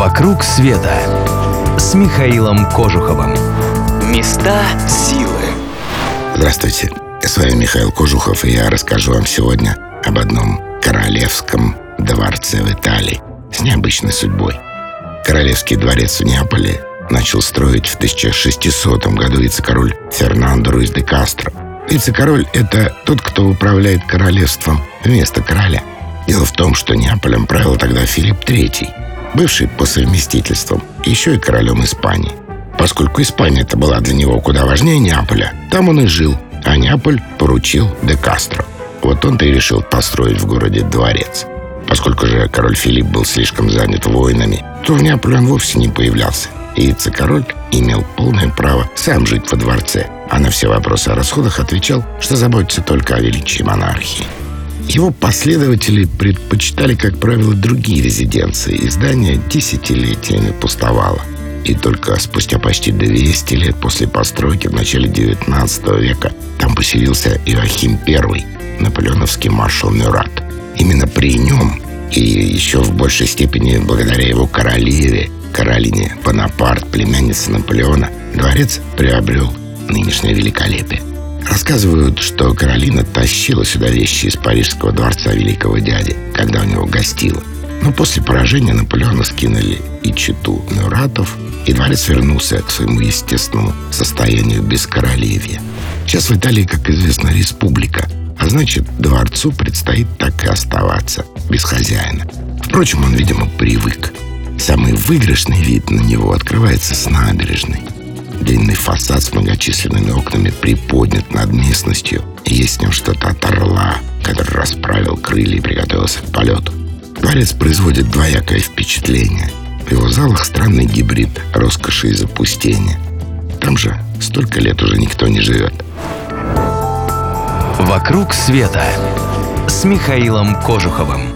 «Вокруг света» с Михаилом Кожуховым. Места силы. Здравствуйте, с вами Михаил Кожухов, и я расскажу вам сегодня об одном королевском дворце в Италии с необычной судьбой. Королевский дворец в Неаполе начал строить в 1600 году вице-король Фернандо Руиз де Кастро. Вице-король – это тот, кто управляет королевством вместо короля. Дело в том, что Неаполем правил тогда Филипп III, бывший по совместительствам еще и королем Испании. Поскольку Испания это была для него куда важнее Неаполя, там он и жил, а Неаполь поручил де Кастро. Вот он-то и решил построить в городе дворец. Поскольку же король Филипп был слишком занят войнами, то в Неаполе он вовсе не появлялся. И вице-король имел полное право сам жить во дворце, а на все вопросы о расходах отвечал, что заботится только о величии монархии. Его последователи предпочитали, как правило, другие резиденции, и здание десятилетиями пустовало. И только спустя почти 200 лет после постройки в начале 19 века там поселился Иоахим I, наполеоновский маршал Мюрат. Именно при нем и еще в большей степени благодаря его королеве, Каролине Бонапарт, племяннице Наполеона, дворец приобрел нынешнее великолепие. Рассказывают, что Каролина тащила сюда вещи из парижского дворца великого дяди, когда у него гостила. Но после поражения Наполеона скинули и читу Мюратов, и дворец вернулся к своему естественному состоянию без королевья. Сейчас в Италии, как известно, республика, а значит, дворцу предстоит так и оставаться, без хозяина. Впрочем, он, видимо, привык. Самый выигрышный вид на него открывается с набережной. Фасад с многочисленными окнами приподнят над местностью, есть в нем что-то от орла, который расправил крылья и приготовился к полету. Дворец производит двоякое впечатление. В его залах странный гибрид роскоши и запустения. Там же столько лет уже никто не живет. «Вокруг света» с Михаилом Кожуховым.